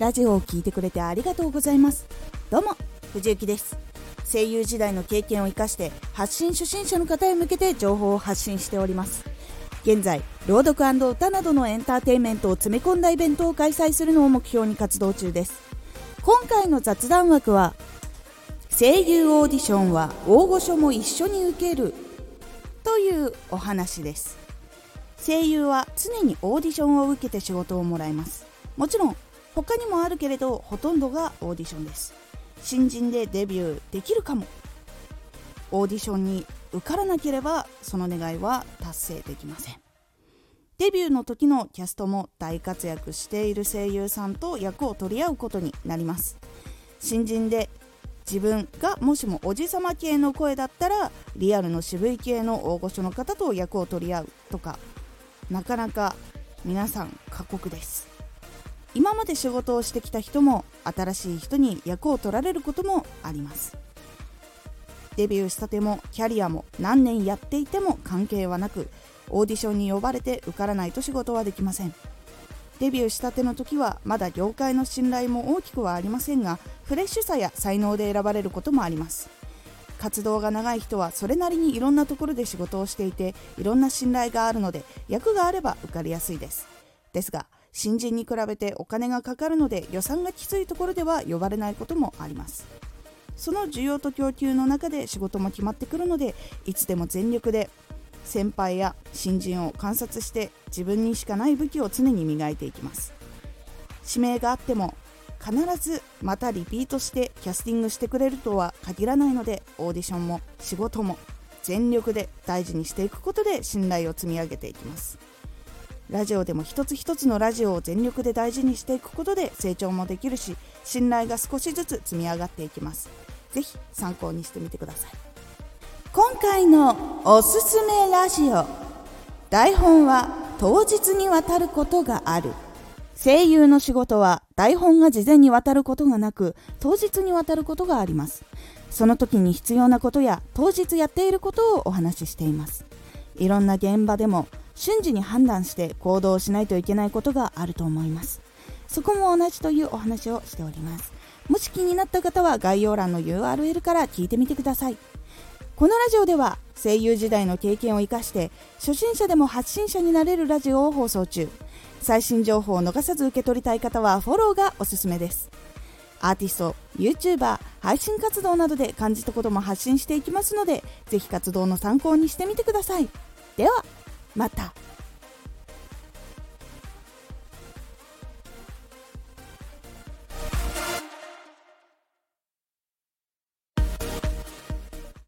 ラジオを聴いてくれてありがとうございます。どうも藤幸です。声優時代の経験を生かして発信初心者の方へ向けて情報を発信しております。現在朗読歌などのエンターテインメントを詰め込んだイベントを開催するのを目標に活動中です。今回の雑談枠は声優オーディションは大御所も一緒に受けるというお話です。声優は常にオーディションを受けて仕事をもらいます。もちろん他にもあるけれどほとんどがオーディションです。新人でデビューできるかも。オーディションに受からなければその願いは達成できません。デビューの時のキャストも大活躍している声優さんと役を取り合うことになります。新人で自分がもしもおじさま系の声だったらリアルの渋い系の大御所の方と役を取り合うとかなかなか皆さん過酷です。今まで仕事をしてきた人も新しい人に役を取られることもあります。デビューしたてもキャリアも何年やっていても関係はなくオーディションに呼ばれて受からないと仕事はできません。デビューしたての時はまだ業界の信頼も大きくはありませんがフレッシュさや才能で選ばれることもあります。活動が長い人はそれなりにいろんなところで仕事をしていていろんな信頼があるので役があれば受かりやすいです。ですが新人に比べてお金がかかるので予算がきついところでは呼ばれないこともあります。その需要と供給の中で仕事も決まってくるのでいつでも全力で先輩や新人を観察して自分にしかない武器を常に磨いていきます。指名があっても必ずまたリピートしてキャスティングしてくれるとは限らないのでオーディションも仕事も全力で大事にしていくことで信頼を積み上げていきます。ラジオでも一つ一つのラジオを全力で大事にしていくことで成長もできるし信頼が少しずつ積み上がっていきます。是非参考にしてみてください。今回のおすすめラジオ。台本は当日に渡ることがある。声優の仕事は台本が事前に渡ることがなく当日に渡ることがあります。その時に必要なことや当日やっていることをお話ししています。いろんな現場でも瞬時に判断して行動しないといけないことがあると思います。そこも同じというお話をしております。もし気になった方は概要欄の URL から聞いてみてください。このラジオでは声優時代の経験を生かして初心者でも発信者になれるラジオを放送中。最新情報を逃さず受け取りたい方はフォローがおすすめです。アーティスト YouTuber 配信活動などで感じたことも発信していきますのでぜひ活動の参考にしてみてください。ではまた。